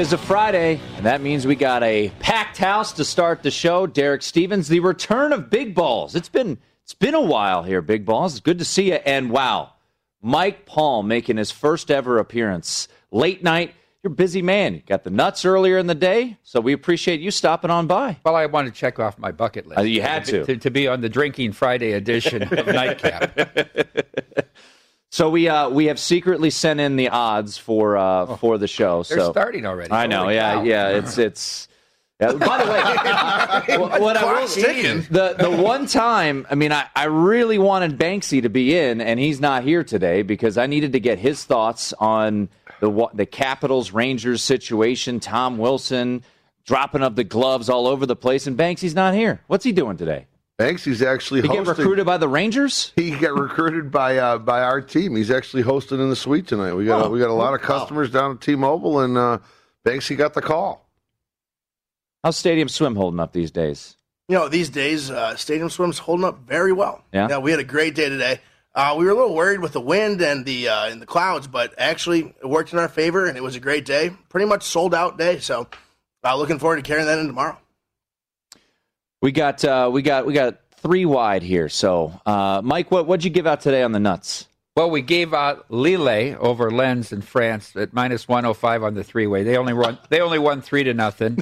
It is a Friday, and that means we got a packed house to start the show. Derek Stevens, the return of Big Balls. It's been it's been a while here, Big Balls. It's good to see you. And wow, Mike Paul making his first ever appearance late night. You're a busy man. You got the nuts earlier in the day, so we appreciate you stopping on by. Well, I want to check off my bucket list. Uh, you had to. to. to be on the Drinking Friday edition of Nightcap. So we uh, we have secretly sent in the odds for uh, for the show. They're so starting already. I know. Holy Yeah, cow. yeah. It's it's. Yeah, by the way, what, what I will ticking. the the one time, I mean, I, I really wanted Banksy to be in, and he's not here today because I needed to get his thoughts on the the Capitals Rangers situation. Tom Wilson dropping of the gloves all over the place, and Banksy's not here. What's he doing today? Banksy's actually He get recruited by the Rangers? He got recruited by uh, by our team. He's actually hosting in the suite tonight. We got Oh, we got a lot of customers down at T-Mobile, and uh, Banksy got the call. How's Stadium Swim holding up these days? You know, these days, uh, Stadium Swim's holding up very well. Yeah? we had a great day today. Uh, we were a little worried with the wind and the uh, and the clouds, but actually it worked in our favor, and it was a great day. Pretty much sold out day. So, uh, looking forward to carrying that in tomorrow. We got uh, we got we got three wide here. So, uh, Mike, what what'd you give out today on the nuts? Well, we gave out Lille over Lens in France at minus 105 on the three-way. They only won. They only won three to nothing.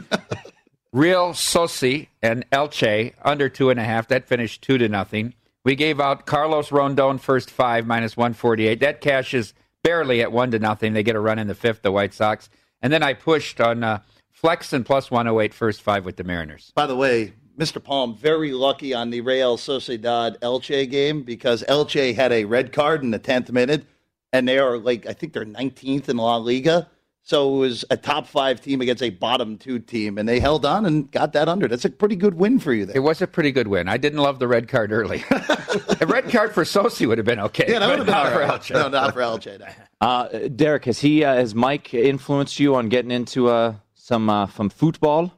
Real Sosi and Elche under two and a half. That finished two to nothing. We gave out Carlos Rondon first five minus 148. That cashes barely at one to nothing. They get a run in the fifth. The White Sox. And then I pushed on uh, Flexen plus 108 first five with the Mariners. By the way, Mr. Palm very lucky on the Real Sociedad Elche game because Elche had a red card in the tenth minute, and they are like I think they're 19th in La Liga. So it was a top five team against a bottom two team, and they held on and got that under. That's a pretty good win for you there. It was a pretty good win. I didn't love the red card early. a red card for Sosi would have been okay. Yeah, that but would have been not all for right. Elche. No, not for Elche. no. Uh, Derek, has he uh, has Mike influenced you on getting into uh, some uh, some football?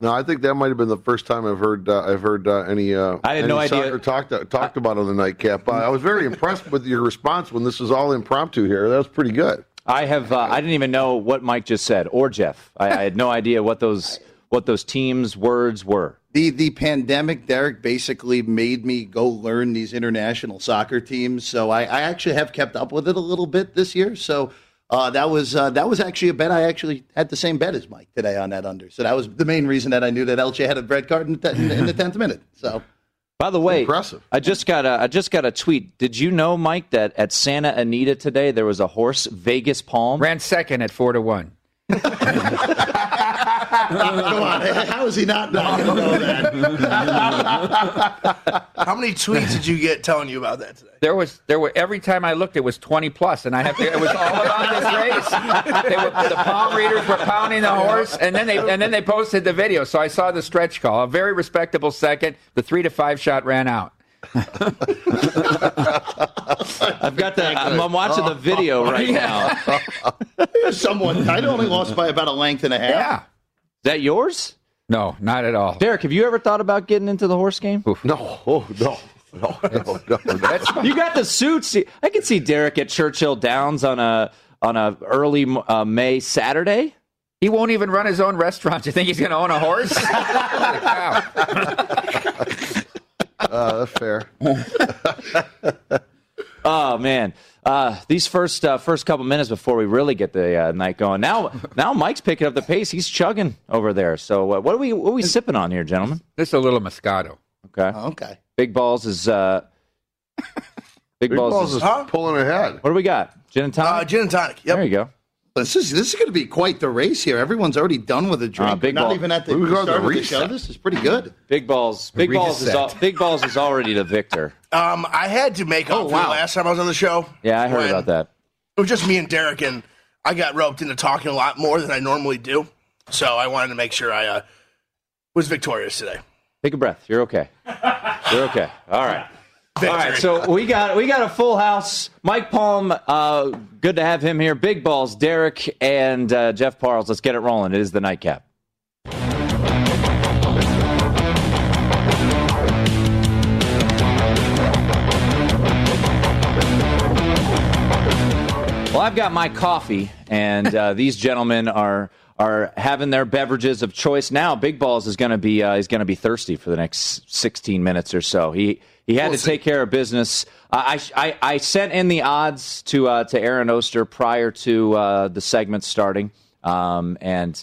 No, I think that might have been the first time I've heard uh, I've heard uh, any. Uh, I had any no idea- soccer talked talked about on the nightcap. Uh, I was very impressed with your response when this was all impromptu here. That was pretty good. I have uh, I didn't even know what Mike just said or Jeff. I, I had no idea what those what those teams' words were. The the pandemic, Derek, basically made me go learn these international soccer teams. So I, I actually have kept up with it a little bit this year. So uh, that was uh, that was actually a bet. I actually had the same bet as Mike today on that under. So that was the main reason that I knew that Elche had a red card in, the- in, in the tenth minute. So By the way, Impressive. I just got a I just got a tweet. Did you know, Mike, that at Santa Anita today there was a horse Vegas Palm? Ran second at four to one. come on, how is he not not going to know that? How many tweets did you get telling you about that today? There was there were every time I looked, it was twenty plus, and I have to. It was all about this race. They were, the palm readers were pounding the horse, and then they and then they posted the video. So I saw the stretch call, a very respectable second. The three to five shot ran out. I've got that. I'm, I'm watching the video right now. Someone, I only lost by about a length and a half. Yeah. That yours? No, not at all. Derek, have you ever thought about getting into the horse game? No, oh no, no, no, no. no. That's. You got the suits. I can see Derek at Churchill Downs on a on a early uh, May Saturday. He won't even run his own restaurant. You think he's going to own a horse? Uh, that's fair. Oh man, uh, these first uh, first couple minutes before we really get the uh, night going. Now now Mike's picking up the pace. He's chugging over there. So uh, what are we what are we sipping on here, gentlemen? This is a little Moscato. Okay, Okay. Big balls is uh, big, Big balls. balls is, is Huh? pulling ahead. what do we got? Gin and Uh, tonic. gin and tonic. Yep. there you go. This is this is going to be quite the race here. Everyone's already done with a drink. Uh, big Not ball. even at the We start the of the show. This is pretty good. Big balls. Big balls is Reset. al- big balls is already the victor. Um, I had to make up Oh, for wow. the last time I was on the show. Yeah, I heard about that. It was just me and Derek, and I got roped into talking a lot more than I normally do. So I wanted to make sure I uh, was victorious today. Take a breath. You're okay. You're okay. All right. All right, so we got we got a full house. Mike Palm, uh, good to have him here. Big balls, Derek and uh, Jeff Parles. Let's get it rolling. It is the nightcap. Well, I've got my coffee, and uh, these gentlemen are are having their beverages of choice now. Big Balls is going to be uh, he's going to be thirsty for the next 16 minutes or so. He he had We'll to see. take care of business. I, I I sent in the odds to uh, to Aaron Oster prior to uh, the segment starting, um, and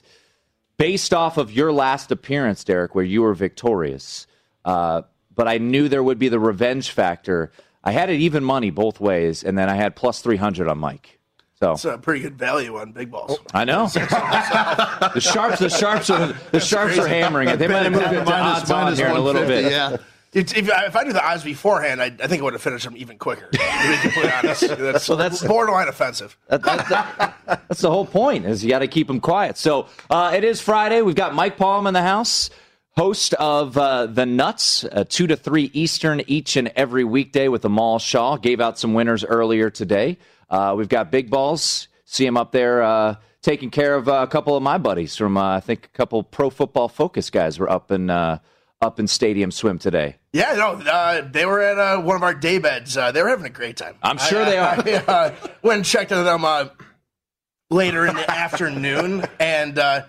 based off of your last appearance, Derek, where you were victorious, uh, but I knew there would be the revenge factor. I had it even money both ways, and then I had plus 300 on Mike. So It's a pretty good value on big balls. I know the sharps. The sharps are the sharps are hammering it. They might have moved it to Minus- odds on here in a little bit. Yeah. If, if, I- knew the odds beforehand, I, I think I would have finished them even quicker. To be completely honest, that's, that's- borderline offensive. That- that- that- that's the whole point. Is you got to keep them quiet. So uh, it is Friday. We've got Mike Palm in the house, host of uh, the Nuts, uh, two to three Eastern each and every weekday with the Mall Shaw. Gave out some winners earlier today. Uh, we've got Big Balls. See him up there. Uh, Taking care of uh, a couple of my buddies from, uh, I think, a couple Pro Football Focus guys were up in uh, up in Stadium Swim today. Yeah, no, uh, they were at uh, one of our day beds. Uh, they were having a great time. I'm sure I- they are. I, uh, went and checked into them uh, later in the afternoon, and uh,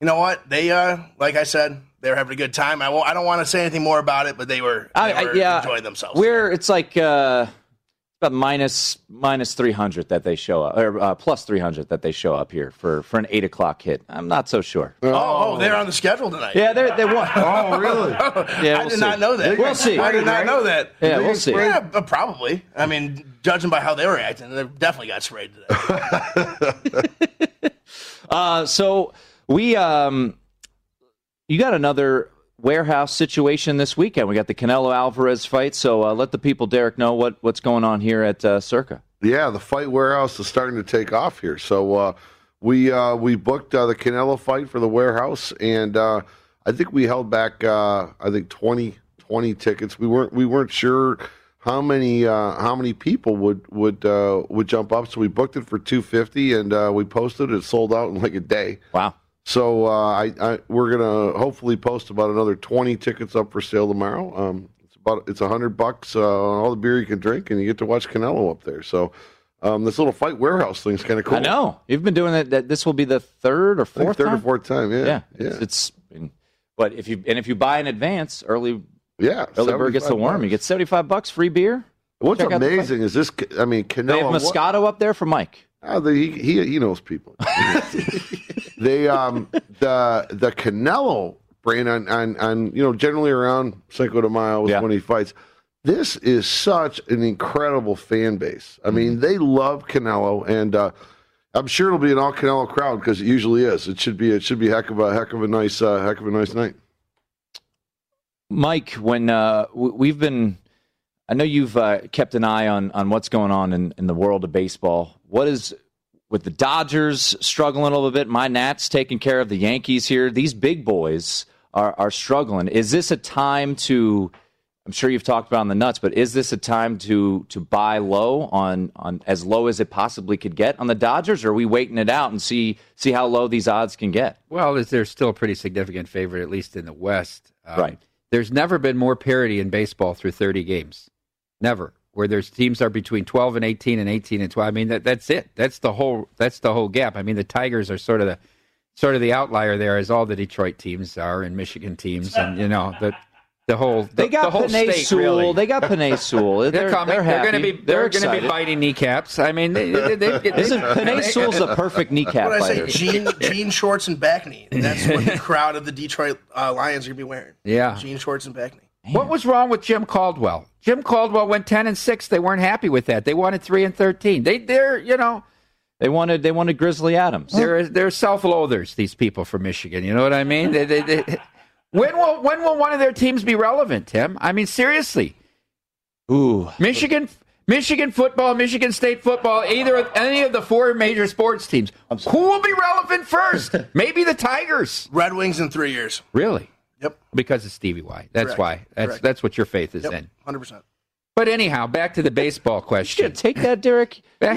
you know what? They, uh, like I said, they were having a good time. I won't. I don't want to say anything more about it, but they were. They I, were yeah, enjoying themselves. We're it's like uh, about minus minus three hundred that they show up, or uh, plus three hundred that they show up here for for an eight o'clock hit. I'm not so sure. oh, oh, they're on the schedule tonight. Yeah, they they won. Oh, really? Yeah, I we'll I did see. not know that. We'll see. I did not know that. Yeah, we'll see. Yeah, probably. I mean, judging by how they were acting, they definitely got sprayed today. Uh, so we um, you got another warehouse situation this weekend. We got the Canelo Alvarez fight. So uh, let the people, Derek, know what what's going on here at uh, Circa. Yeah, the fight warehouse is starting to take off here. So uh, we uh, we booked uh, the Canelo fight for the warehouse, and uh, I think we held back uh, I think 20, 20 tickets. We weren't we weren't sure how many uh, how many people would would uh, would jump up, so we booked it for two fifty, and uh, we posted it. Sold out in like a day. Wow. So uh, I, I we're gonna hopefully post about another twenty tickets up for sale tomorrow. Um, it's about it's a hundred bucks uh, on all the beer you can drink, and you get to watch Canelo up there. So um, this little fight warehouse thing's kind of cool. I know you've been doing that. that this will be the third or fourth third time? or fourth time. Yeah, Yeah, yeah, It's, it's but if you and if you buy in advance, early yeah. early bird gets the 75 worm. You get seventy five bucks free beer. What's check amazing is this. I mean, Canelo. They have what- Moscato up there for Mike. Oh, the, he, he he knows people. they um the the Canelo brand on, on on you know generally around Cinco de Mayo is Yeah. when he fights. This is such an incredible fan base. I mean, they love Canelo, and uh, I'm sure it'll be an all Canelo crowd because it usually is. It should be it should be heck of a heck of a nice uh, heck of a nice night. Mike, when uh, we've been, I know you've uh, kept an eye on on what's going on in, in the world of baseball. What is with the Dodgers struggling a little bit? My Nats taking care of the Yankees here. These big boys are are struggling. Is this a time to? I'm sure you've talked about on the nuts, but is this a time to to buy low on on as low as it possibly could get on the Dodgers? Or are we waiting it out and see see how low these odds can get? Well, is there still a pretty significant favorite, at least in the West? Um, Right. There's never been more parity in baseball through 30 games. Never. Where there's teams are between 12 and 18 and 18 and 12. I mean, that, that's it. That's the whole. That's the whole gap. I mean, the Tigers are sort of the sort of the outlier there, as all the Detroit teams are, and Michigan teams, and you know the the whole. The, They got the whole Penei state, Sewell. really. They got Penei Sewell. They're, coming. They're, happy. going to be. They're, going to be biting kneecaps. I mean, they, they, they, they, Isn't Penei Sewell's a perfect kneecap What did I say? fighter? Jean, jean shorts and back knee. That's what the crowd of the Detroit uh, Lions are gonna be wearing. Yeah. jean shorts and back knee. What was wrong with Jim Caldwell? Jim Caldwell went ten and six. They weren't happy with that. They wanted three and thirteen. They they're you know They wanted they wanted Grizzly Adams. they're they're self loathers. These people from Michigan. You know what I mean? They, they, they, when will when will one of their teams be relevant, Tim? I mean seriously, Ooh, Michigan. Michigan football, Michigan State football, either of any of the four major sports teams. Who will be relevant first? Maybe the Tigers. Red Wings in three years. Really? Yep, Because of Stevie Y. That's Correct. why. That's Correct. that's what your faith is yep, in. hundred percent. But anyhow, back to the baseball question. take that, Derek.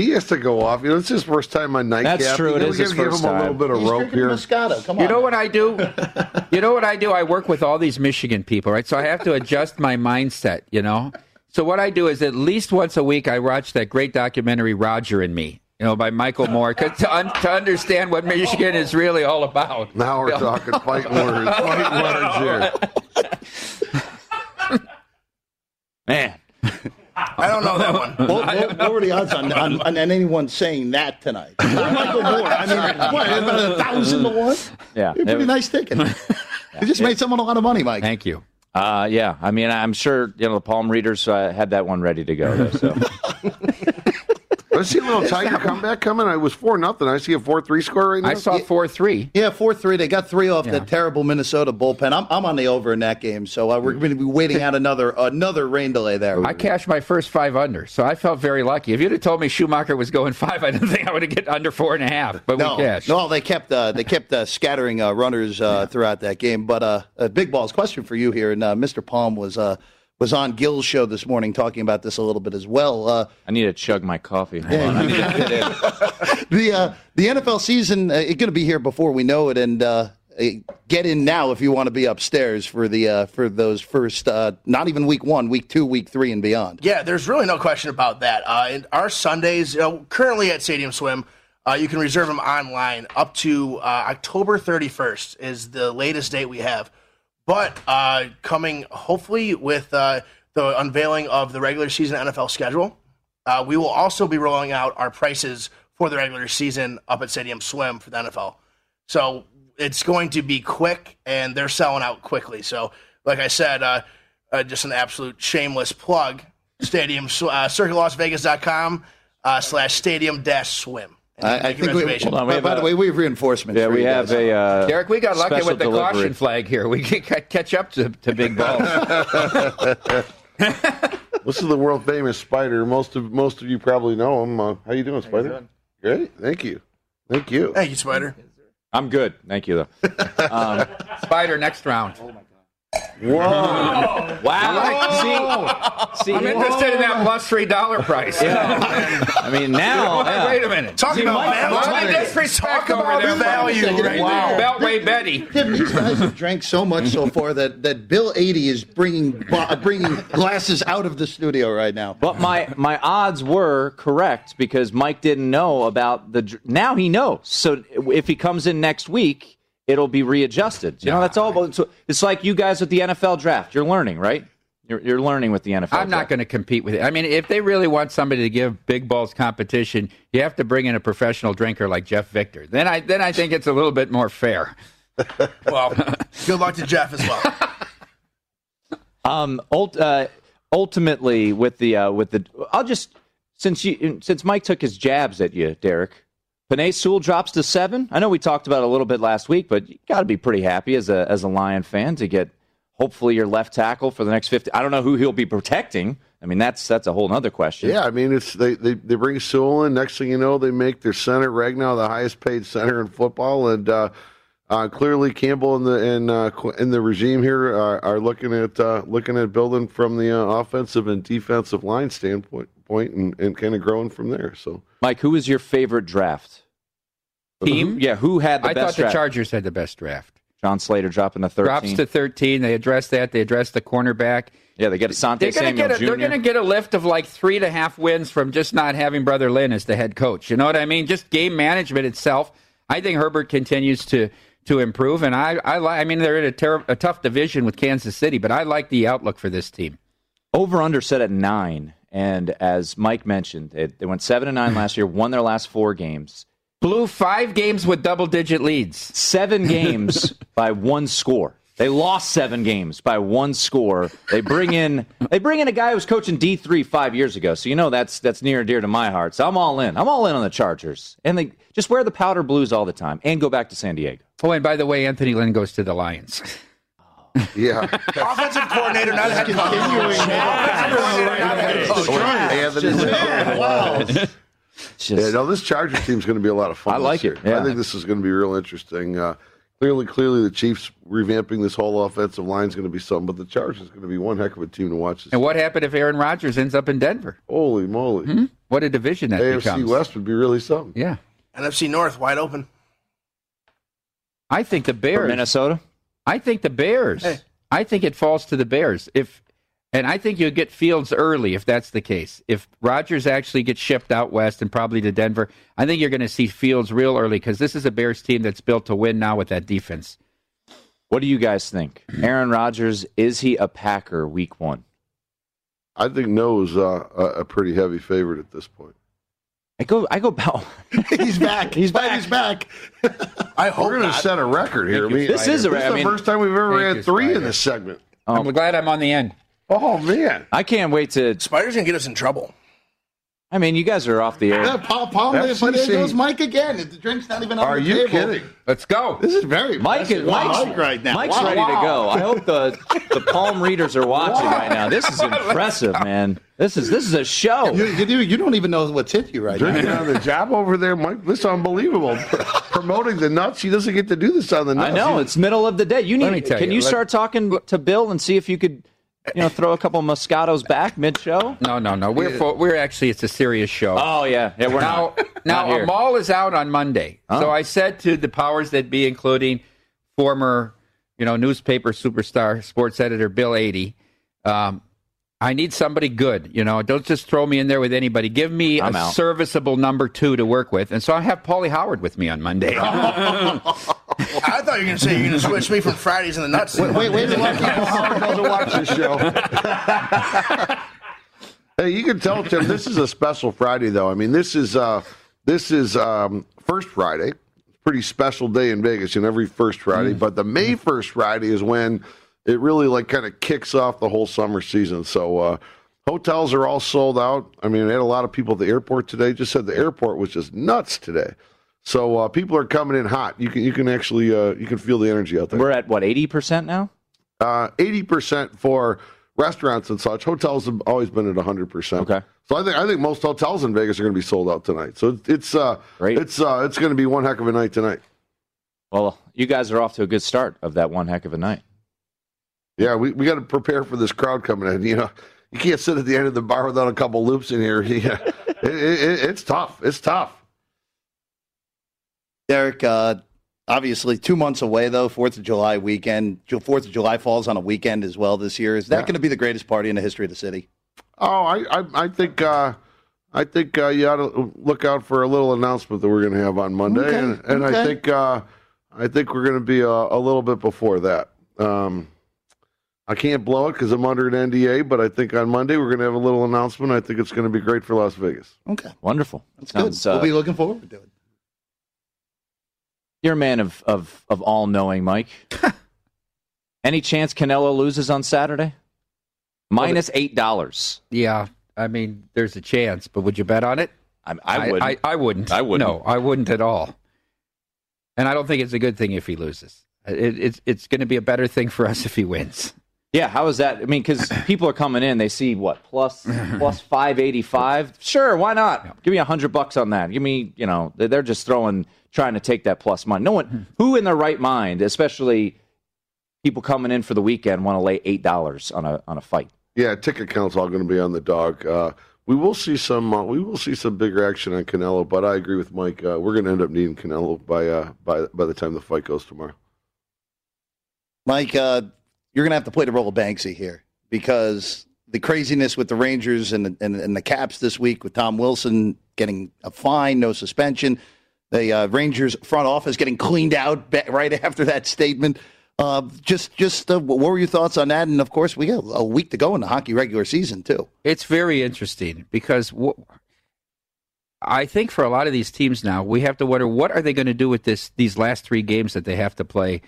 He has to go off. You know, it's his first time on nightcap. That's true. You know, is his gotta give first him a little bit of He's rope here. Moscato. Come on. You know what I do? you know what I do? I work with all these Michigan people, right? So I have to adjust my mindset, you know? So what I do is at least once a week I watch that great documentary Roger and Me. You know, by Michael Moore 'cause to, un- to understand what Michigan is really all about. Now we're talking fight words. Fighting words here. Man, I don't know that one. What, what, what were the odds on, on, on anyone saying that tonight? Or Michael Moore. I mean, what, about a thousand to one? yeah. You're pretty nice ticket. You just made someone a lot of money, Mike. Thank you. Uh, yeah. I mean, I'm sure you know the palm readers uh, had that one ready to go. Though, so I see a little Tiger comeback coming. I was four nothing. I see a four three score right now. I saw four three. Yeah, four three. They got three off Yeah. the terrible Minnesota bullpen. I'm, I'm on the over in that game, so uh, we're going to be waiting out another another rain delay there. I cashed my first five under, so I felt very lucky. If you'd have told me Shoemaker was going five, I didn't think I would have get under four and a half. But no, we cashed. no, they kept uh, they kept uh, scattering uh, runners uh, throughout that game. But uh, uh, big balls question for you here, and uh, Mr. Palm was uh, was on Gill's show this morning talking about this a little bit as well. Uh, I need to chug my coffee. Hold on. I need to fit in. the uh, the NFL season uh, is going to be here before we know it, and uh, uh, get in now if you want to be upstairs for the uh, for those first uh, not even week one, week two, week three, and beyond. Yeah, there's really no question about that. Uh, and our Sundays, you know, currently at Stadium Swim, uh, you can reserve them online up to uh, October 31st is the latest date we have. But uh, coming hopefully with uh, the unveiling of the regular season NFL schedule, uh, we will also be rolling out our prices for the regular season up at Stadium Swim for the NFL. So it's going to be quick, and they're selling out quickly. So, like I said, uh, uh, just an absolute shameless plug. Stadium uh, CircaLasVegas.com uh, slash Stadium dash Swim. And I, I think we, reservation. Hold on, we by, have by the way, we have reinforcements. Yeah, we have guys. a uh, Derek, we got lucky with the delivery. caution flag here. We can catch up to, to big balls. This is the world famous Spider. Most of most of you probably know him. Uh, how you doing, Spider? Great. Thank you. Thank you. Thank you, Spider. I'm good. Thank you, though. Um, Spider next round. Wow. See, see I'm interested in that plus three dollar price. I mean, now. yeah. Wait a minute. Talk about Lot value. of disrespect Talk about there. value right wow. there. Beltway Betty. Tim, these guys have drank so much so far that, that Bill Adee is bringing bo- uh, bringing glasses out of the studio right now. But my my odds were correct because Mike didn't know about the. Now he knows. So if he comes in next week, it'll be readjusted. You know, that's all. About, so it's like you guys with the NFL draft. You're learning, right? You're, you're learning with the NFL. I'm not going to compete with it. I mean, if they really want somebody to give big balls competition, you have to bring in a professional drinker like Jeff Victor. Then I then I think it's a little bit more fair. Well, good luck to Jeff as well. Um, ult, uh, ultimately, with the uh, with the, I'll just since you since Mike took his jabs at you, Derek. Penei Sewell drops to seven. I know we talked about a little bit last week, but you got to be pretty happy as a as a Lion fan to get hopefully your left tackle for the next fifty. I don't know who he'll be protecting. I mean, that's that's a whole other question. Yeah, I mean, it's they, they, they bring Sewell in. Next thing you know, they make their center Ragnow the highest paid center in football, and uh, uh, clearly Campbell and the and uh, the regime here are, are looking at uh, looking at building from the uh, offensive and defensive line standpoint point and, and kind of growing from there. So Mike, who is your favorite draft team? Yeah, who had the I best thought the? Chargers had the best draft. John Slater dropping to thirteen. Drops to 13. They address that. They address the cornerback. yeah, they get Asante They're going Samuel to get a, they're Jr. going to get a lift of like three and a half wins from just not having Brother Lynn as the head coach. You know what I mean? Just game management itself. I think Herbert continues to to improve, and I I li- I mean they're in a, ter- a tough division with Kansas City, but I like the outlook for this team. Over under set at nine. And as Mike mentioned, they, they went seven and nine last year, won their last four games. Blew five games with double digit leads. Seven games by one score. They lost seven games by one score. They bring in they bring in a guy who was coaching D three five years ago. So you know that's that's near and dear to my heart. So I'm all in. I'm all in on the Chargers. And they just wear the powder blues all the time and go back to San Diego. Oh, and by the way, Anthony Lynn goes to the Lions. yeah, Offensive coordinator, not head coach. Offensive coordinator, not head coach. Anthony. Just- Yeah, no, this Chargers team's going to be a lot of fun. I this like year. it, yeah. I think this is going to be real interesting. Uh, clearly, clearly, the Chiefs revamping this whole offensive line is going to be something, but the Chargers is going to be one heck of a team to watch. This And what happened if Aaron Rodgers ends up in Denver? Holy moly! What a division that AFC becomes. West would be really something. Yeah. NFC North wide open. I think the for Bears. Minnesota. I think the Bears. Hey. I think it falls to the Bears. If And I think you'll get Fields early if that's the case. If Rodgers actually gets shipped out west and probably to Denver, I think you're going to see Fields real early because this is a Bears team that's built to win now with that defense. What do you guys think? Aaron Rodgers, is he a Packer week one? I think No's uh, a, a pretty heavy favorite at this point. I go, I go, Bell. he's back. He's back. He's back. I hope We're going to set a record here. I mean, This is a- this I the mean- first time we've ever had you, three in Spider. this segment. Oh. I'm glad I'm on the end. Oh man, I can't wait to. Spider's gonna get us in trouble. I mean, you guys are off the air. Yeah, Paul, Paul, That's but there goes Mike again. The drink's not even on are the you table. kidding? Let's go. This is very Mike is. Mike's, Mike right now. Mike's Wow. ready to go. I hope the the palm readers are watching right now. This is impressive, man. This is this is a show. You, you, do- you don't even know what's hit you right Drinking now. on the job over there, Mike. This is unbelievable. Promoting the nuts. He doesn't get to do this on the nuts. I know it's middle of the day. You Let need. me tell Can you, you let- start talking to Bill and see if you could, you know, throw a couple Moscatos back mid show? No, no, no. We're full, we're actually it's a serious show. Oh yeah, yeah. We're now, not. now not here. Amal is out on Monday. Oh. So I said to the powers that be, including former, you know, newspaper superstar, sports editor Bill Adee, um, I need somebody good. You know, don't just throw me in there with anybody. Give me I'm a out. serviceable number two to work with. And so I have Pauly Howard with me on Monday. I thought you were gonna say you're gonna switch me from Fridays and the nuts. Wait, wait, wait. wait. Howard doesn't watch this show. hey, you can tell Tim this is a special Friday, though. I mean, this is uh, this is um, first Friday. Pretty special day in Vegas, and every first Friday. But the May first Friday is when it really like kind of kicks off the whole summer season. So uh, hotels are all sold out. I mean, I had a lot of people at the airport today. Just said the airport was just nuts today. So uh, people are coming in hot. You can you can actually uh, you can feel the energy out there We're at what eighty percent now. uh, eighty percent for restaurants and such. Hotels have always been at hundred percent. Okay. So I think I think most hotels in Vegas are going to be sold out tonight. So it's uh, Great. it's uh, it's going to be one heck of a night tonight. Well, you guys are off to a good start of that one heck of a night. Yeah, we, we got to prepare for this crowd coming in. You know, you can't sit at the end of the bar without a couple loops in here. Yeah, it, it, it's tough. It's tough. Derek, uh, obviously two months away though. Fourth of July weekend. Fourth of July falls on a weekend as well this year. Is that Yeah. going to be the greatest party in the history of the city? Oh, I I, I think uh, I think uh, you ought to look out for a little announcement that we're going to have on Monday, Okay, and, and I think uh, I think we're going to be a, a little bit before that. Um, I can't blow it because I'm under an NDA, but I think on Monday we're going to have a little announcement. I think it's going to be great for Las Vegas. Okay, Wonderful. that's Sounds, good. uh, we'll be looking forward to it. You're a man of of of all knowing, Mike. Any chance Canelo loses on Saturday? Minus eight dollars. yeah, I mean, there's a chance, but would you bet on it? I, I would. I, I wouldn't. I wouldn't. No, I wouldn't at all. And I don't think it's a good thing if he loses. It, it's it's going to be a better thing for us if he wins. yeah. How is that? I mean, because people are coming in, they see what plus plus five eighty five. Sure, why not? Give me a hundred bucks on that. Give me, you know, they're just throwing, trying to take that plus money. No one, who in their right mind, especially people coming in for the weekend, want to lay eight dollars on a on a fight. Yeah, ticket count's all going to be on the dog. Uh, we will see some. Uh, we will see some bigger action on Canelo, but I agree with Mike. Uh, we're going to end up needing Canelo by uh, by by the time the fight goes tomorrow. Mike, uh, you're going to have to play the role of Banksy here because the craziness with the Rangers and the, and, and the Caps this week with Tom Wilson getting a fine, no suspension. The uh, Rangers front office getting cleaned out right after that statement. Uh, just, just uh, what were your thoughts on that? And of course, we got a week to go in the hockey regular season too. It's very interesting because I think for a lot of these teams now, we have to wonder what are they going to do with this these last three games that they have to play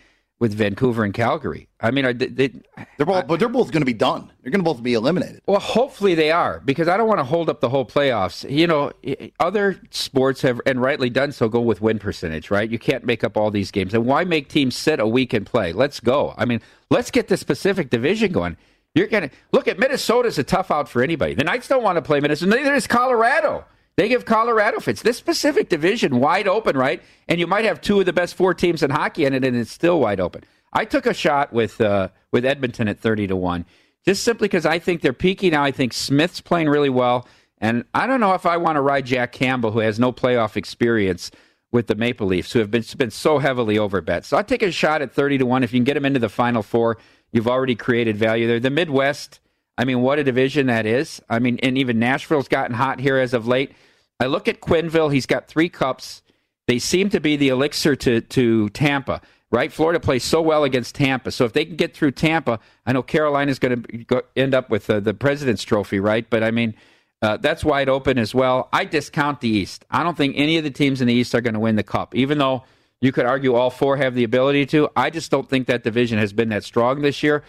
with Vancouver and Calgary. I mean, are they, they, They're both, but they're both going to be done. They're going to both be eliminated. Well, hopefully they are because I don't want to hold up the whole playoffs. You know, other sports have, and rightly done so, go with win percentage, right? You can't make up all these games. And why make teams sit a week and play? Let's go. I mean, let's get the Pacific Division going. You're going to look at Minnesota's a tough out for anybody. The Knights don't want to play Minnesota. Neither is Colorado. They give Colorado fits. This Pacific Division wide open, right? And you might have two of the best four teams in hockey in it, and it's still wide open. I took a shot with uh, with Edmonton at thirty to one, just simply because I think they're peaking now. I think Smith's playing really well, and I don't know if I want to ride Jack Campbell, who has no playoff experience with the Maple Leafs, who have been been so heavily overbet. So I take a shot at thirty to one. If you can get them into the Final Four, you've already created value there. The Midwest, I mean, what a division that is. I mean, and even Nashville's gotten hot here as of late. I look at Quenneville, he's got three cups. They seem to be the elixir to, to Tampa, right? Florida plays so well against Tampa. So if they can get through Tampa, I know Carolina's going to end up with uh, the President's Trophy, right? But I mean, uh, that's wide open as well. I discount the East. I don't think any of the teams in the East are going to win the Cup, even though you could argue all four have the ability to. I just don't think that division has been that strong this year.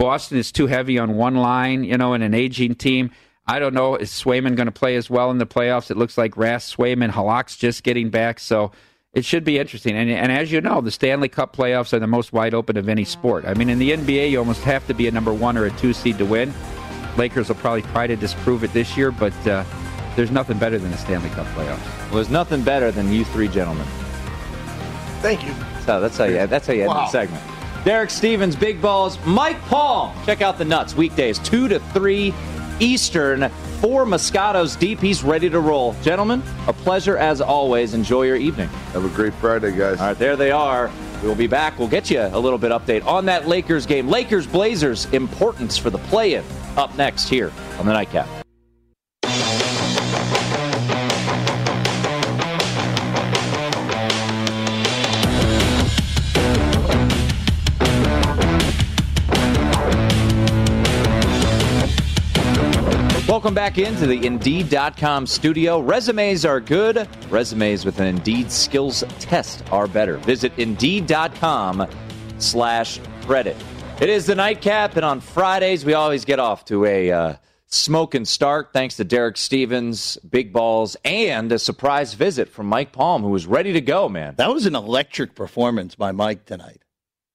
Boston is too heavy on one line, you know, and an aging team. I don't know. Is Swayman going to play as well in the playoffs? It looks like Rask, Swayman, Halak's just getting back. So it should be interesting. And, and as you know, the Stanley Cup playoffs are the most wide open of any sport. I mean, in the NBA, you almost have to be a number one or a two seed to win. Lakers will probably try to disprove it this year, but uh, there's nothing better than the Stanley Cup playoffs. Well, there's nothing better than you three gentlemen. Thank you. So that's how you that's how you end Wow. the segment. Derek Stevens, Big Balls, Mike Palm. Check out the nuts weekdays two to three Eastern. Four Moscatos deep. He's ready to roll. Gentlemen, a pleasure as always. Enjoy your evening. Have a great Friday, guys. All right, there they are. We'll be back. We'll get you a little bit update on that Lakers game. Lakers Blazers importance for the play-in. Up next here on the Nightcap. Welcome back into the Indeed.com studio. Resumes are good. Resumes with an Indeed skills test are better. Visit Indeed.com slash credit. It is the nightcap, and on Fridays we always get off to a uh, smoking start thanks to Derek Stevens, Big Balls, and a surprise visit from Mike Palm, who was ready to go, man. That was an electric performance by Mike tonight.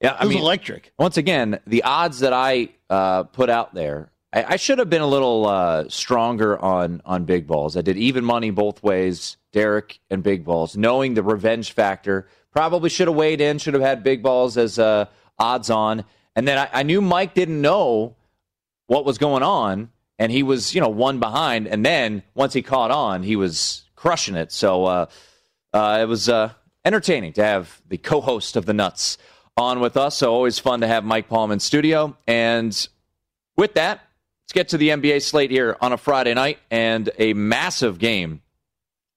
Yeah, It I was mean, electric. once again, the odds that I uh, put out there, I, I should have been a little uh, stronger on on big balls. I did even money both ways, Derek and big balls, knowing the revenge factor. Probably should have weighed in, should have had big balls as uh, odds on, and then I, I knew Mike didn't know what was going on, and he was you know one behind, and then once he caught on, he was crushing it. So uh, uh, it was uh, entertaining to have the co-host of the Nuts on with us. So always fun to have Mike Palm in studio. And with that, let's get to the NBA slate here on a Friday night and a massive game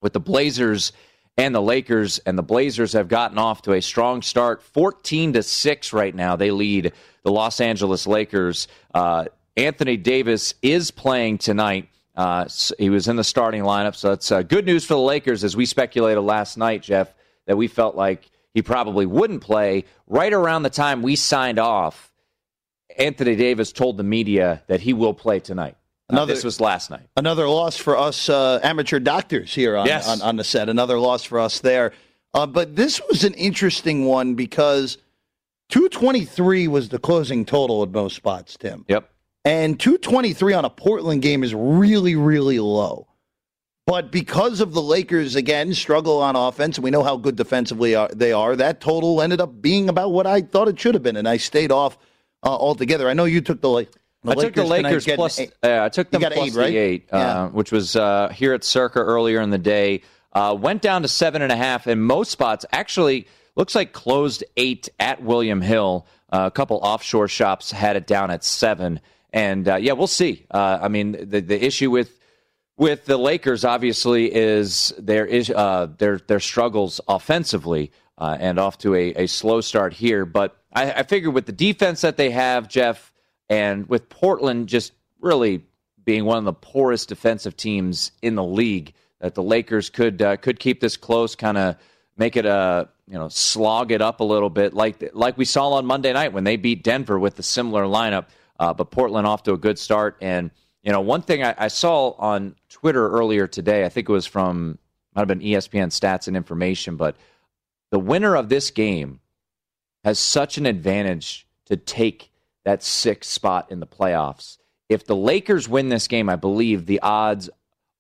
with the Blazers and the Lakers. And the Blazers have gotten off to a strong start, fourteen to six right now. They lead the Los Angeles Lakers. Uh, Anthony Davis is playing tonight. Uh, he was in the starting lineup, so that's uh, good news for the Lakers. As we speculated last night, Jeff, that we felt like he probably wouldn't play. Right around the time we signed off, Anthony Davis told the media that he will play tonight. Uh, this was last night. Another loss for us uh, amateur doctors here on, Yes. on, on the set. Another loss for us there. Uh, but this was an interesting one because 223 was the closing total at most spots, Tim. Yep. And 223 on a Portland game is really, really low. But because of the Lakers, again, struggle on offense, and we know how good defensively are, they are, that total ended up being about what I thought it should have been. And I stayed off uh, altogether. I know you took the, La- the I took the Lakers plus. eight. Uh, I took them plus eight, right? the eight, uh, Yeah. which was uh, here at Circa earlier in the day. Uh, went down to seven and a half, and most spots actually looks like closed eight at William Hill. Uh, a couple offshore shops had it down at seven, and uh, yeah, we'll see. Uh, I mean, the the issue with with the Lakers obviously is their is uh, their their struggles offensively uh, and off to a, a slow start here. But I, I figure with the defense that they have, Jeff, and with Portland just really being one of the poorest defensive teams in the league, that the Lakers could uh, could keep this close, kind of make it a you know slog it up a little bit, like like we saw on Monday night when they beat Denver with a similar lineup. Uh, but Portland off to a good start, and you know one thing I, I saw on Twitter earlier today, I think it was from might have been ESPN Stats and Information, but the winner of this game has such an advantage to take that sixth spot in the playoffs. If the Lakers win this game, I believe the odds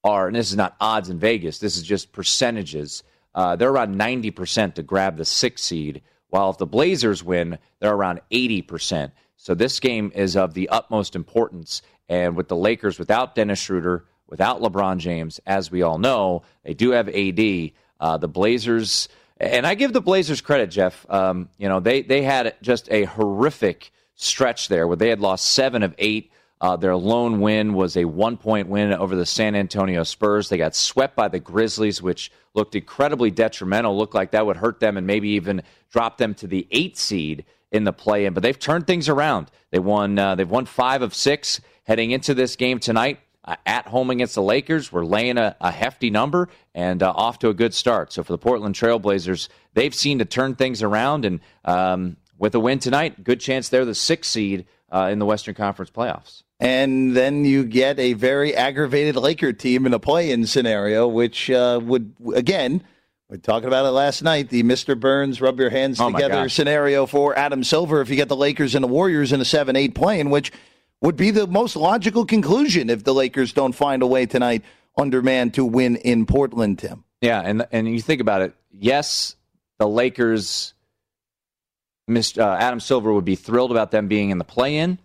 are, and this is not odds in Vegas, this is just percentages. Uh, they're around 90% to grab the sixth seed, while if the Blazers win, they're around 80%. So this game is of the utmost importance. And with the Lakers without Dennis Schroeder, without LeBron James, as we all know, they do have AD. Uh, the Blazers, and I give the Blazers credit, Jeff. Um, you know, they they had just a horrific stretch there where they had lost seven of eight Uh, their lone win was a one point win over the San Antonio Spurs. They got swept by the Grizzlies, which looked incredibly detrimental, looked like that would hurt them and maybe even drop them to the eight seed in the play in. But they've turned things around. They won, uh, they've won five of six heading into this game tonight. Uh, at home against the Lakers, we're laying a, a hefty number and uh, off to a good start. So for the Portland Trailblazers, they've seen to turn things around, and um, with a win tonight, good chance they're the sixth seed uh, in the Western Conference playoffs. And then you get a very aggravated Laker team in a play-in scenario, which uh, would again. We are talking about it last night. The Mr. Burns rub your hands Oh, together scenario for Adam Silver if you get the Lakers and the Warriors in a 7 8 play-in, which would be the most logical conclusion if the Lakers don't find a way tonight under man to win in Portland, Tim. Yeah, and and you think about it. Yes, the Lakers, Mr. Uh, Adam Silver would be thrilled about them being in the play-in,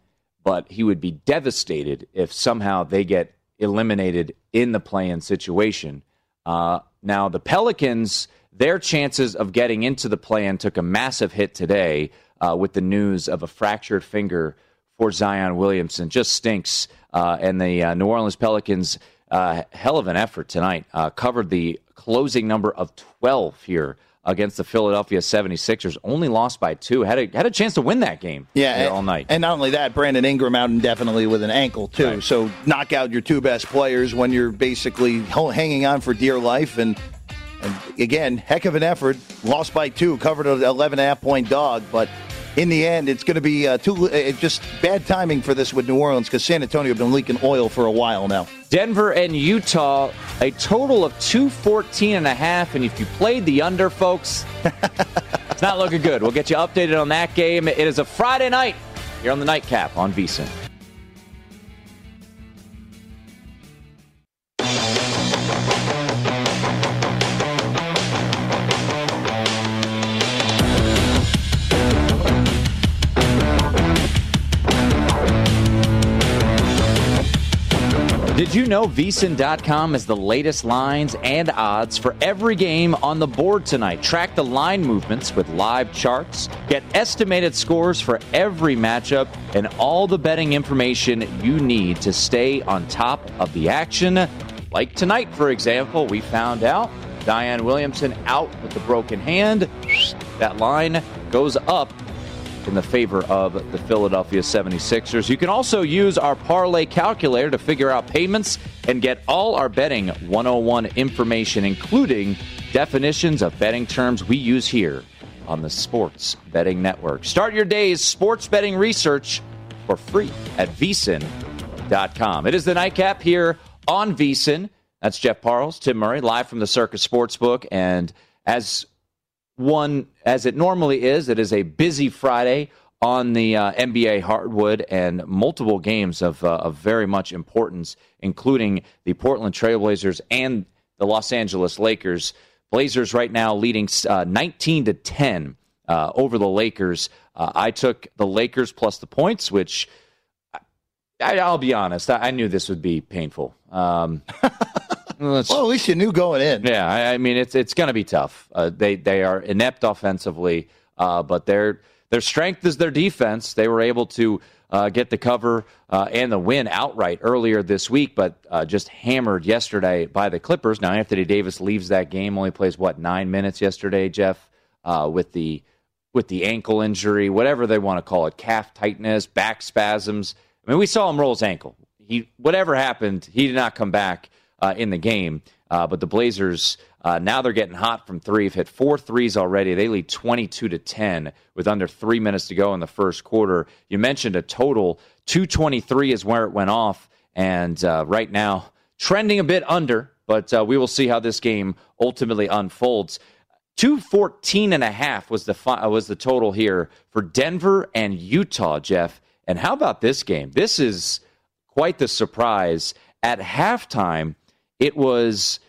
but he would be devastated if somehow they get eliminated in the play-in situation. Uh, now, the Pelicans, their chances of getting into the play-in took a massive hit today uh, with the news of a fractured finger for Zion Williamson. Just stinks. Uh, and the uh, New Orleans Pelicans, uh, hell of an effort tonight, uh, covered the closing number of 12 here against the Philadelphia 76ers. Only lost by two. Had a, had a chance to win that game Yeah, and, all night. And not only that, Brandon Ingram out indefinitely with an ankle too. Right. So knock out your two best players when you're basically hanging on for dear life. And, and again, heck of an effort. Lost by two, covered an 11 and a half point dog, but. In the end, it's going to be uh, too uh, just bad timing for this with New Orleans because San Antonio have been leaking oil for a while now. Denver and Utah, a total of 214 and a half. And if you played the under, folks, it's not looking good. We'll get you updated on that game. It is a Friday night here on the Nightcap on VSIN. Did you know VSIN.com is the latest lines and odds for every game on the board tonight? Track the line movements with live charts, get estimated scores for every matchup, and all the betting information you need to stay on top of the action. Like tonight, for example, we found out Zion Williamson out with the broken hand. That line goes up in the favor of the Philadelphia 76ers. You can also use our parlay calculator to figure out payments and get all our betting 101 information, including definitions of betting terms we use here on the Sports Betting Network. Start your day's sports betting research for free at vsin.com. It is the nightcap here on VSIN. That's Jeff Parles, Tim Murray, live from the Circa Sportsbook. And as one as it normally is. It is a busy Friday on the uh, NBA hardwood and multiple games of, uh, of very much importance, including the Portland Trailblazers and the Los Angeles Lakers. Blazers right now leading uh, 19 to 10 uh, over the Lakers. Uh, I took the Lakers plus the points, which I, I'll be honest, I, I knew this would be painful. Um, let's- Well, at least you knew going in. yeah, I, I mean it's it's going to be tough. Uh, they they are inept offensively, uh, but their their strength is their defense. They were able to uh, get the cover uh, and the win outright earlier this week, but uh, just hammered yesterday by the Clippers. Now Anthony Davis leaves that game, only plays what nine minutes yesterday, Jeff, uh, with the with the ankle injury, whatever they want to call it, calf tightness, back spasms. I mean, we saw him roll his ankle. He whatever happened, he did not come back uh, in the game. Uh, but the Blazers uh, now they're getting hot from three. Have hit four threes already. They lead twenty-two to ten with under three minutes to go in the first quarter. You mentioned a total two twenty-three is where it went off, and uh, right now trending a bit under. But uh, we will see how this game ultimately unfolds. 214 and a half was the fi- was the total here for Denver and Utah, Jeff. And how about this game? This is quite the surprise. At halftime, it was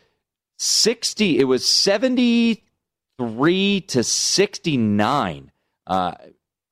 60 it was 73 to 69. Uh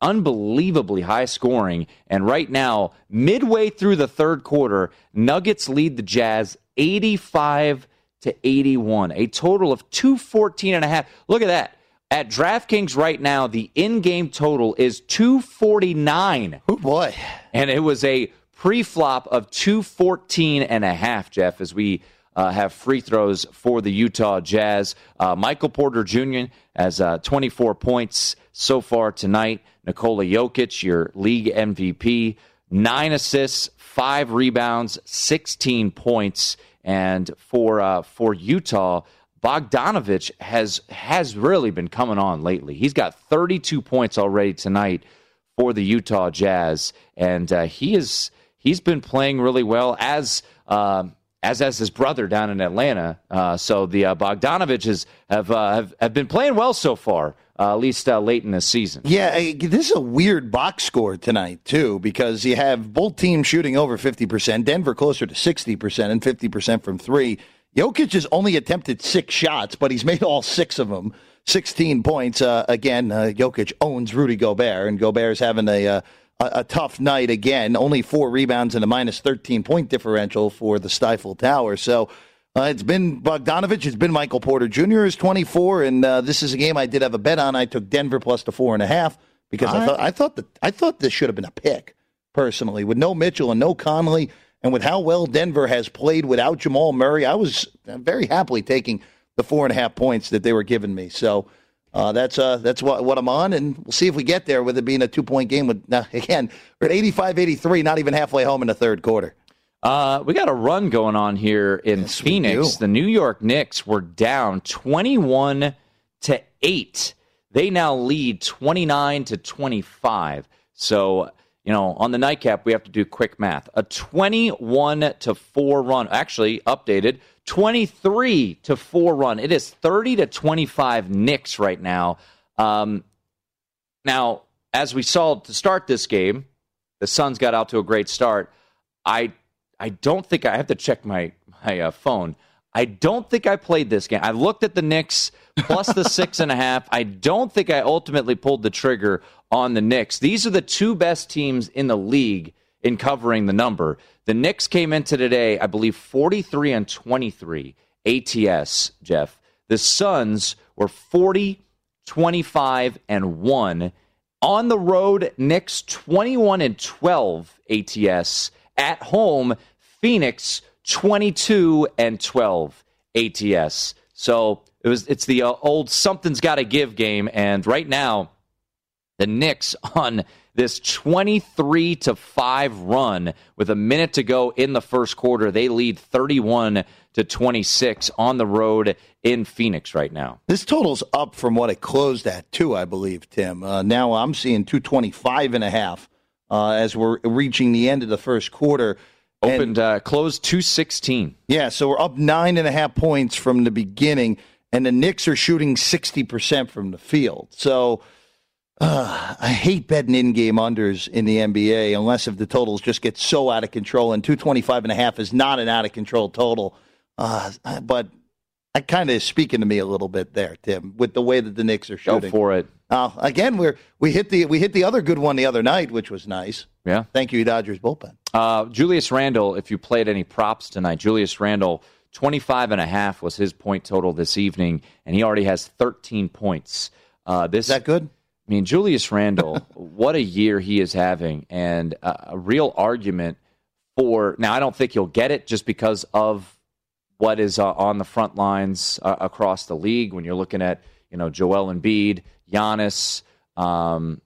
unbelievably high scoring and right now midway through the third quarter, Nuggets lead the Jazz 85 to 81, a total of 214 and a half. Look at that. At DraftKings right now, the in-game total is 249 Oh boy. and it was a pre-flop of 214 and a half, Jeff, as we uh, have free throws for the Utah Jazz. Uh, Michael Porter Jr. has uh, 24 points so far tonight. Nikola Jokic, your league MVP, nine assists, five rebounds, 16 points. And for uh, for Utah, Bogdanovich has has really been coming on lately. He's got 32 points already tonight for the Utah Jazz, and uh, he is he's been playing really well as. Uh, as as his brother down in Atlanta, uh, so the uh, Bogdanoviches have, uh, have have been playing well so far, uh, at least uh, late in the season. Yeah, this is a weird box score tonight too, because you have both teams shooting over fifty percent. Denver closer to sixty percent and fifty percent from three. Jokic has only attempted six shots, but he's made all six of them. 16 points. Uh, again, Jokic owns Rudy Gobert, and Gobert's having a, a, a, tough night again. Only four rebounds and a minus 13 point differential for the Stifle Tower. So uh, it's been Bogdanovich. It's been Michael Porter Jr. is 24, and uh, this is a game I did have a bet on. I took Denver plus the four and a half because I thought I thought that I thought this should have been a pick personally with no Mitchell and no Conley. And with how well Denver has played without Jamal Murray, I was very happily taking the four and a half points that they were giving me. So uh, that's uh, that's what, what I'm on, and we'll see if we get there with it being a two point game. With now again, we're at 85 83, not even halfway home in the third quarter. Uh, we got a run going on here in yes, Phoenix. The New York Knicks were down 21 to 8. They now lead 29 to 25. So you know, on the nightcap, we have to do quick math. A 21 to 4 run, actually updated, 23 to 4 run. It is 30 to 25 Knicks right now. Um, now, as we saw to start this game, the Suns got out to a great start. I I don't think I have to check my my uh, phone. I don't think I played this game. I looked at the Knicks plus the six and a half. I don't think I ultimately pulled the trigger on the Knicks. These are the two best teams in the league in covering the number. The Knicks came into today, I believe, 43 and 23 ATS, Jeff. The Suns were 40, 25, and 1. On the road, Knicks 21 and 12 ATS. At home, Phoenix 22 and 12 ATS. So it was it's the uh, old something's got to give game and right now the Knicks on this 23 to 5 run with a minute to go in the first quarter. They lead 31 to 26 on the road in Phoenix right now. This total's up from what it closed at, too, I believe, Tim. Uh, now I'm seeing 225 and a half uh, as we're reaching the end of the first quarter. Opened, uh, closed 216. Yeah, so we're up nine and a half points from the beginning, and the Knicks are shooting 60% from the field. So uh, I hate betting in-game unders in the NBA unless if the totals just get so out of control. And 225 and a half is not an out of control total. Uh, but I kind of speaking to me a little bit there, Tim, with the way that the Knicks are shooting. Go for it. Uh, again, we're we hit the we hit the other good one the other night, which was nice. Yeah. Thank you, Dodgers bullpen. Uh, Julius Randle, if you played any props tonight, Julius Randle, 25 and a half was his point total this evening, and he already has 13 points. Uh, this, is that good? I mean, Julius Randle, what a year he is having, and a, a real argument for. Now, I don't think he'll get it just because of what is uh, on the front lines uh, across the league. When you're looking at, you know, Joel Embiid, Giannis, um,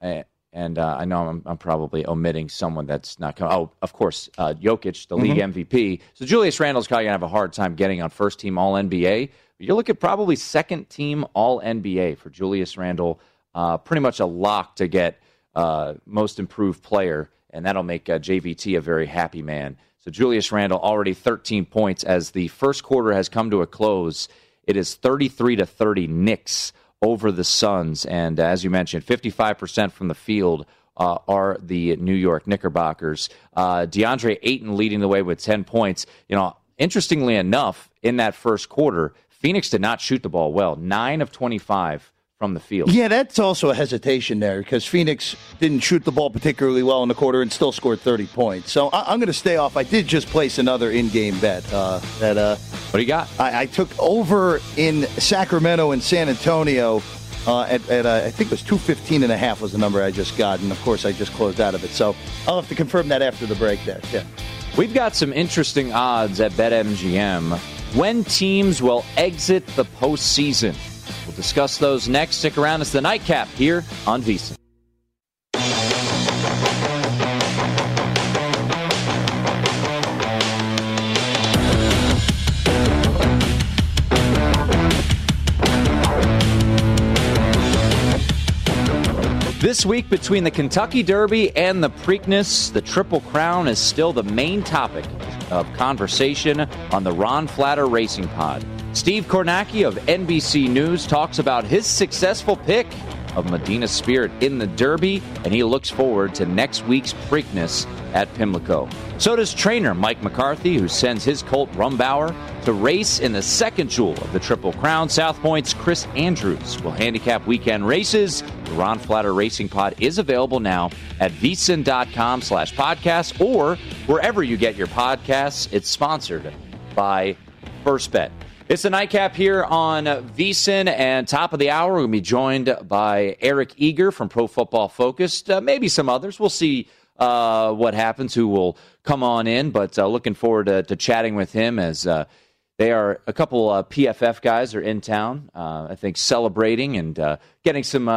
and uh, I know I'm, I'm, probably omitting someone that's not coming. Oh, of course, uh, Jokic, the league mm-hmm. MVP. So Julius Randle's probably gonna have a hard time getting on first team All NBA. But you look at probably second team All NBA for Julius Randle uh, pretty much a lock to get uh, most improved player, and that'll make uh, JVT a very happy man. So Julius Randle already 13 points as the first quarter has come to a close. It is 33 to 30 Knicks over the Suns, and as you mentioned, 55% from the field. Uh, are the New York Knickerbockers. Uh, DeAndre Ayton leading the way with 10 points. You know, interestingly enough, in that first quarter, Phoenix did not shoot the ball well. Nine of 25 from the field. Yeah, that's also a hesitation there because Phoenix didn't shoot the ball particularly well in the quarter and still scored 30 points. So I- am going to stay off. I did just place another in-game bet. Uh, that uh, what do you got? I-, I took over in Sacramento and San Antonio. uh, at, at uh, I think it was 215 and a half was the number I just got, and of course I just closed out of it. So I'll have to confirm that after the break. There, yeah. We've got some interesting odds at BetMGM when teams will exit the postseason. Discuss those next. Stick around. It's the nightcap here on VSIN. This week, between the Kentucky Derby and the Preakness, the Triple Crown is still the main topic of conversation on the Ron Flatter Racing Pod. Steve Kornacki of NBC News talks about his successful pick of Medina Spirit in the Derby, and he looks forward to next week's Preakness at Pimlico. So does trainer Mike McCarthy, who sends his colt Rombauer to race in the second jewel of the Triple Crown. South Point's Chris Andrews will handicap weekend races. The Ron Flatter Racing Pod is available now at vsin.com slash podcast or wherever you get your podcasts. It's sponsored by First Bet. It's the nightcap here on VSIN, and top of the hour, to be joined by Eric Eager from Pro Football Focus, uh, maybe some others. We'll see uh, what happens, who will come on in, but uh, looking forward to, to, chatting with him as uh, they are a couple PFF guys are in town, uh, I think, celebrating and uh, getting some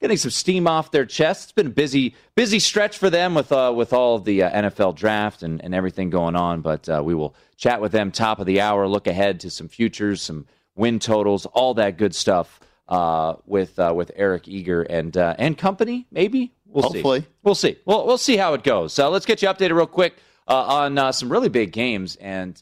getting some steam off their chests. It's been a busy, busy stretch for them with uh, with all of the uh, NFL draft and, and everything going on. But uh, we will chat with them top of the hour, look ahead to some futures, some win totals, all that good stuff uh, with uh, with Eric Eager and uh, and company. Maybe we'll Hopefully. see. We'll see. We'll we'll see how it goes. So let's get you updated real quick on some really big games. And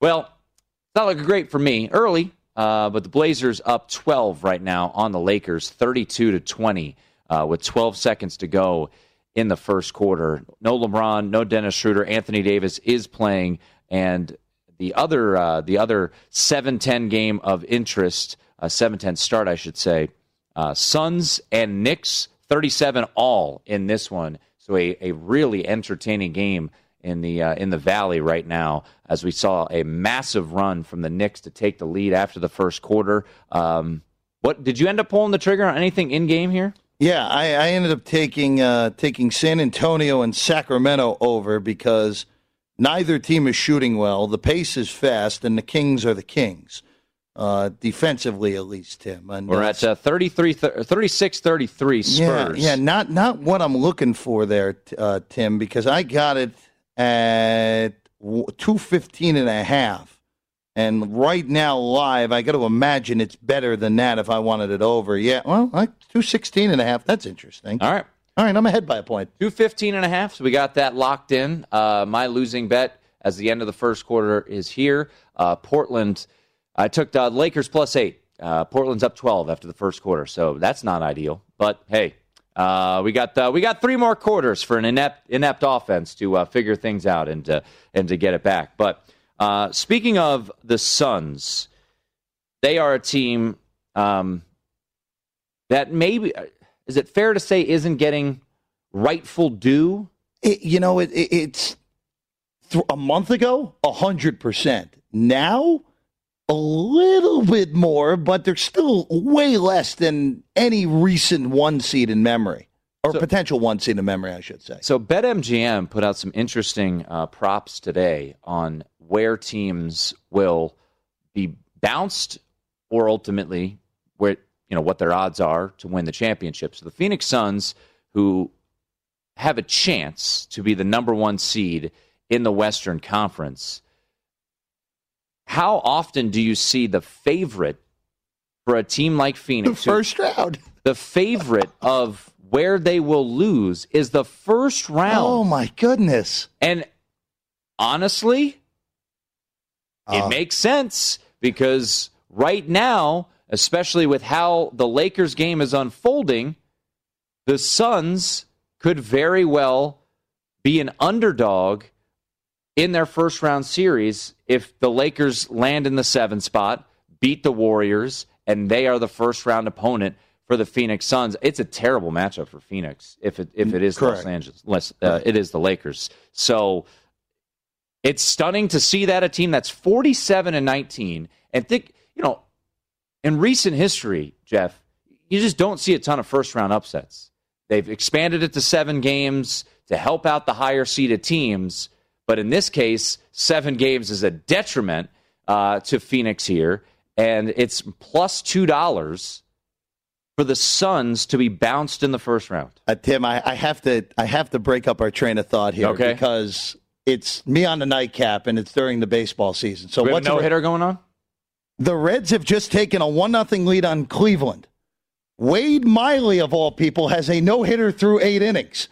well, it's not looking great for me early. Uh, but the Blazers up 12 right now on the Lakers, 32 to 20, uh, with 12 seconds to go in the first quarter. No LeBron, no Dennis Schroeder. Anthony Davis is playing, and the other uh, the other 7-10 game of interest, uh, 7-10 start, I should say. Uh, Suns and Knicks, 37 all in this one. So a, a really entertaining game in the uh, in the Valley right now, as we saw a massive run from the Knicks to take the lead after the first quarter. Um, what did you end up pulling the trigger on anything in game here? Yeah, I, I ended up taking uh, taking San Antonio and Sacramento over because neither team is shooting well. The pace is fast, and the Kings are the Kings. Uh, defensively, at least, Tim. And We're at uh, 33, 36 33 Spurs. Yeah, yeah, not, not what I'm looking for there, uh, Tim, because I got it at 215 and a half. And right now, live, I got to imagine it's better than that if I wanted it over. Yeah, well, like 216 and a half. That's interesting. All right. All right, I'm ahead by a point. 215 and a half. So we got that locked in. Uh, my losing bet as the end of the first quarter is here. Uh, Portland, I took the Lakers plus eight. Uh, Portland's up 12 after the first quarter. So that's not ideal. But hey, uh, we got uh, we got three more quarters for an inept inept offense to uh, figure things out and to, and to get it back. But uh, speaking of the Suns, they are a team um, that maybe is it fair to say isn't getting rightful due. It, you know, it, it, it's th- a month ago, hundred percent. Now a little bit more, but they're still way less than any recent one seed in memory. Or so, potential one seed in memory, I should say. So, BetMGM put out some interesting uh, props today on where teams will be bounced or ultimately where you know what their odds are to win the championship. So, the Phoenix Suns, who have a chance to be the number one seed in the Western Conference, how often do you see the favorite for a team like Phoenix? The first round. The favorite of where they will lose is the first round. Oh my goodness. And honestly, uh. it makes sense because right now, especially with how the Lakers game is unfolding, the Suns could very well be an underdog in their first round series if the Lakers land in the seven spot, beat the Warriors, and they are the first round opponent for the Phoenix Suns. It's a terrible matchup for Phoenix if it if it is Correct. Los Angeles, uh, it is the Lakers. So it's stunning to see that a team that's 47 and 19 and think, you know, in recent history, Jeff, you just don't see a ton of first round upsets. They've expanded it to seven games to help out the higher seeded teams. But in this case, seven games is a detriment uh, to Phoenix here. And it's $2 for the Suns to be bounced in the first round. Uh, Tim, I, I, have to I have to break up our train of thought here okay. because it's me on the nightcap and it's during the baseball season. So what's no hitter going on? The Reds have just taken a one nothing lead on Cleveland. Wade Miley of all people has a no hitter through eight innings.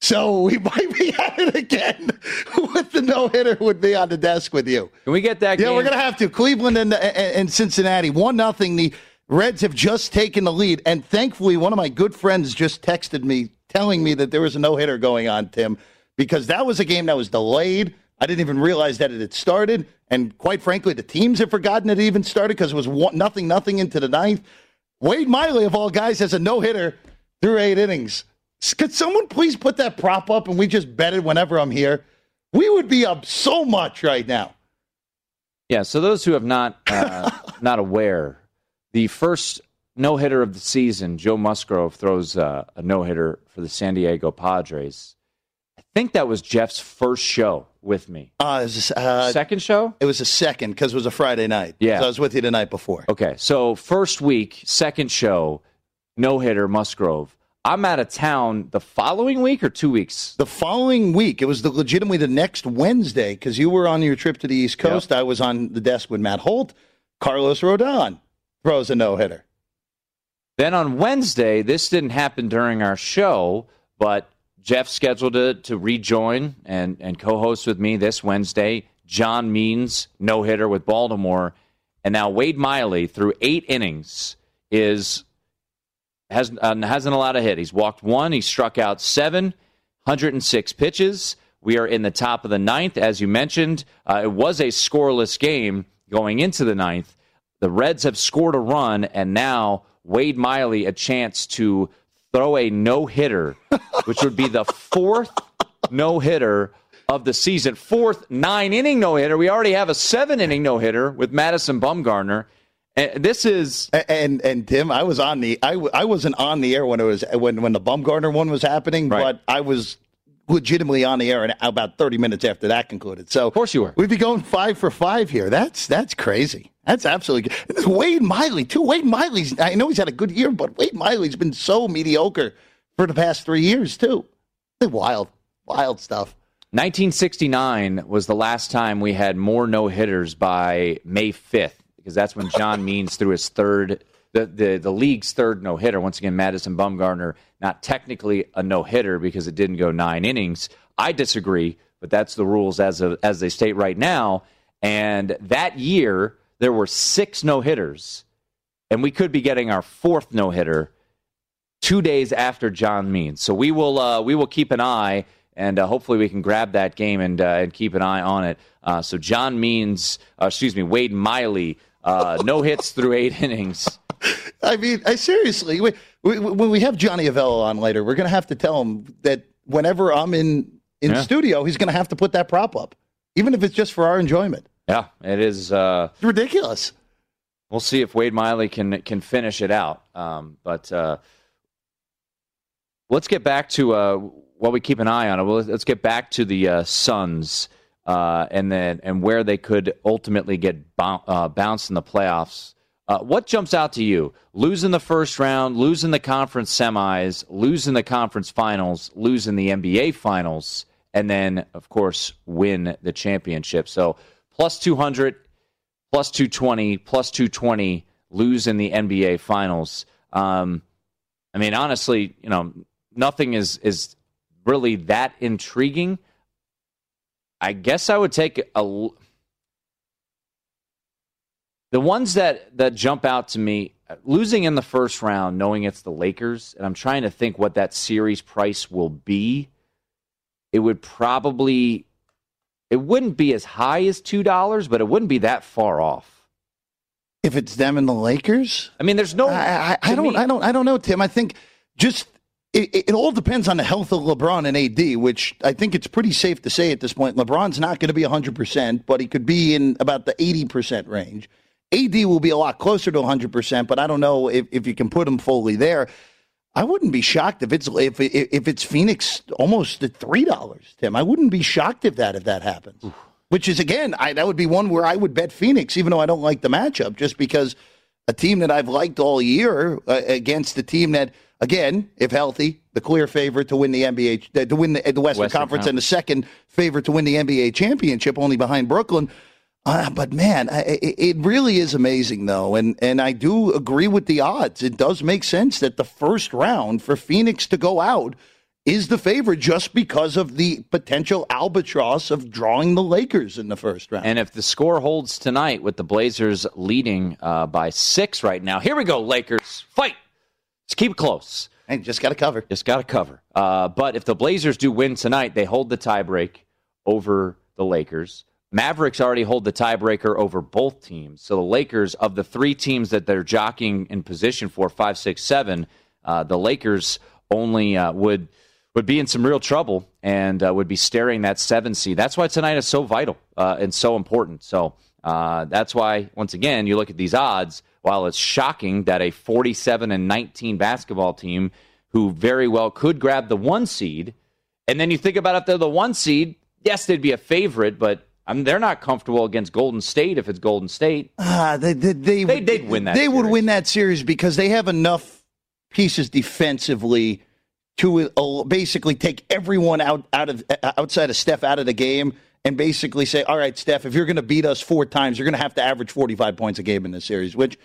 So we might be at it again with the no hitter would be on the desk with you. Can we get that? Yeah, game? we're gonna have to. Cleveland and, and Cincinnati, one nothing. The Reds have just taken the lead, and thankfully, one of my good friends just texted me telling me that there was a no hitter going on, Tim, because that was a game that was delayed. I didn't even realize that it had started, and quite frankly, the teams had forgotten it even started because it was one, nothing, nothing into the ninth. Wade Miley, of all guys, has a no hitter through eight innings. Could someone please put that prop up and we just bet it whenever I'm here? We would be up so much right now. Yeah. So those who have not uh, not aware, the first no hitter of the season, Joe Musgrove throws uh, a no hitter for the San Diego Padres. I think that was Jeff's first show with me. Uh, uh, second show? It was a second because it was a Friday night. Yeah. So I was with you the night before. Okay. So first week, second show, no hitter, Musgrove. I'm out of town the following week or two weeks? The following week. It was the, legitimately the next Wednesday because you were on your trip to the East Coast. Yep. I was on the desk with Matt Holt. Carlos Rodon throws a no hitter. Then on Wednesday, this didn't happen during our show, but Jeff scheduled it to rejoin and, and co host with me this Wednesday. John Means, no hitter with Baltimore. And now Wade Miley, through eight innings, is has, uh, hasn't allowed a hit. He's walked one. He struck out seven, 106 pitches. We are in the top of the ninth. As you mentioned, uh, it was a scoreless game going into the ninth. The Reds have scored a run, and now Wade Miley a chance to throw a no hitter, which would be the fourth no hitter of the season. Fourth nine inning no hitter. We already have a seven inning no hitter with Madison Bumgarner. And this is and and Tim, I was on the I, I wasn't on the air when it was when when the Bumgarner one was happening, right. but I was legitimately on the air about 30 minutes after that concluded. So of course you were. We'd be going five for five here. That's that's crazy. That's absolutely good. Wade Miley too. Wade Miley's. I know he's had a good year, but Wade Miley's been so mediocre for the past three years too. Wild, wild stuff. 1969 was the last time we had more no hitters by May 5th because that's when John Means threw his third, the, the, the league's third no hitter. Once again, Madison Bumgarner, not technically a no hitter because it didn't go nine innings. I disagree, but that's the rules as, of, as they state right now. And that year, there were six no hitters, and we could be getting our fourth no hitter two days after John Means. So we will uh, we will keep an eye, and uh, hopefully we can grab that game and uh, and keep an eye on it. Uh, so John Means, uh, excuse me, Wade Miley uh, no hits through eight innings. I mean, I seriously, we, we, when we have Johnny Avello on later, we're going to have to tell him that whenever I'm in in yeah. studio, he's going to have to put that prop up, even if it's just for our enjoyment. Yeah, it is uh, ridiculous. We'll see if Wade Miley can can finish it out. Um, but uh, let's get back to uh, what we keep an eye on. Let's get back to the uh, Suns uh, and then and where they could ultimately get uh, bounced in the playoffs. Uh, what jumps out to you? Losing the first round, losing the conference semis, losing the conference finals, losing the NBA finals, and then of course win the championship. So plus two hundred, plus two twenty, plus two twenty, lose in the NBA finals. Um, I mean, honestly, you know, nothing is is really that intriguing I guess I would take a. The ones that that jump out to me, losing in the first round, knowing it's the Lakers, and I'm trying to think what that series price will be. It would probably, it wouldn't be as high as two dollars, but it wouldn't be that far off. If it's them and the Lakers, I mean, there's no. I, I, I don't. Me, I don't. I don't know, Tim. I think just it, it, all depends on the health of LeBron and AD, which I think it's pretty safe to say at this point. LeBron's not going to be 100%, but he could be in about the 80% range. AD will be a lot closer to 100%, but I don't know if, if you can put him fully there. I wouldn't be shocked if it's if if it's Phoenix almost at three dollars, Tim. I wouldn't be shocked if that if that happens. Oof. Which is again, I, that would be one where I would bet Phoenix, even though I don't like the matchup, just because a team that I've liked all year uh, against a team that, again, if healthy, the clear favorite to win the NBA uh, to win the, the Western, Western Conference, Conference, and the second favorite to win the NBA championship, only behind Brooklyn. Uh, but man, I, it really is amazing, though, and and I do agree with the odds. It does make sense that the first round for Phoenix to go out is the favorite just because of the potential albatross of drawing the Lakers in the first round. And if the score holds tonight with the Blazers leading uh, by six right now, here we go, Lakers fight. Let's keep it close. And just got to cover. Just got to cover. Uh, but if the Blazers do win tonight, they hold the tiebreak over the Lakers. Mavericks already hold the tiebreaker over both teams. So the Lakers, of the three teams that they're jockeying in position for, five, six, seven, uh, the Lakers only uh, would would be in some real trouble and uh, would be staring that seven seed. That's why tonight is so vital uh, and so important. So uh, that's why, once again, you look at these odds. While it's shocking that a 47 and 19 basketball team who very well could grab the one seed, and then you think about if they're the one seed, yes, they'd be a favorite, but I mean, they're not comfortable against Golden State if it's Golden State. Uh, they, they, they, they, would win that. They series. would win that series because they have enough pieces defensively to uh, basically take everyone out, out of outside of Steph out of the game and basically say, all right, Steph, if you're going to beat us four times, you're going to have to average 45 points a game in this series, which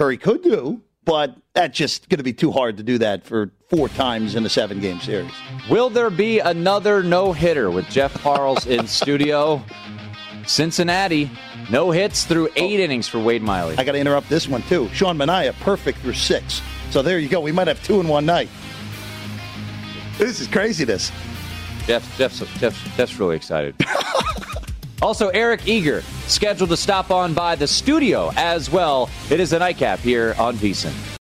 Curry could do, but that's just going to be too hard to do that for four times in a seven game series. Will there be another no hitter with Jeff Parles in studio? Cincinnati, no hits through eight oh, innings for Wade Miley. I got to interrupt this one, too. Sean Manaea, perfect through six. So there you go. We might have two in one night. This is craziness. Jeff, Jeff's, Jeff, Jeff's really excited. also, Eric Eager, scheduled to stop on by the studio as well. It is a nightcap here on VSIN.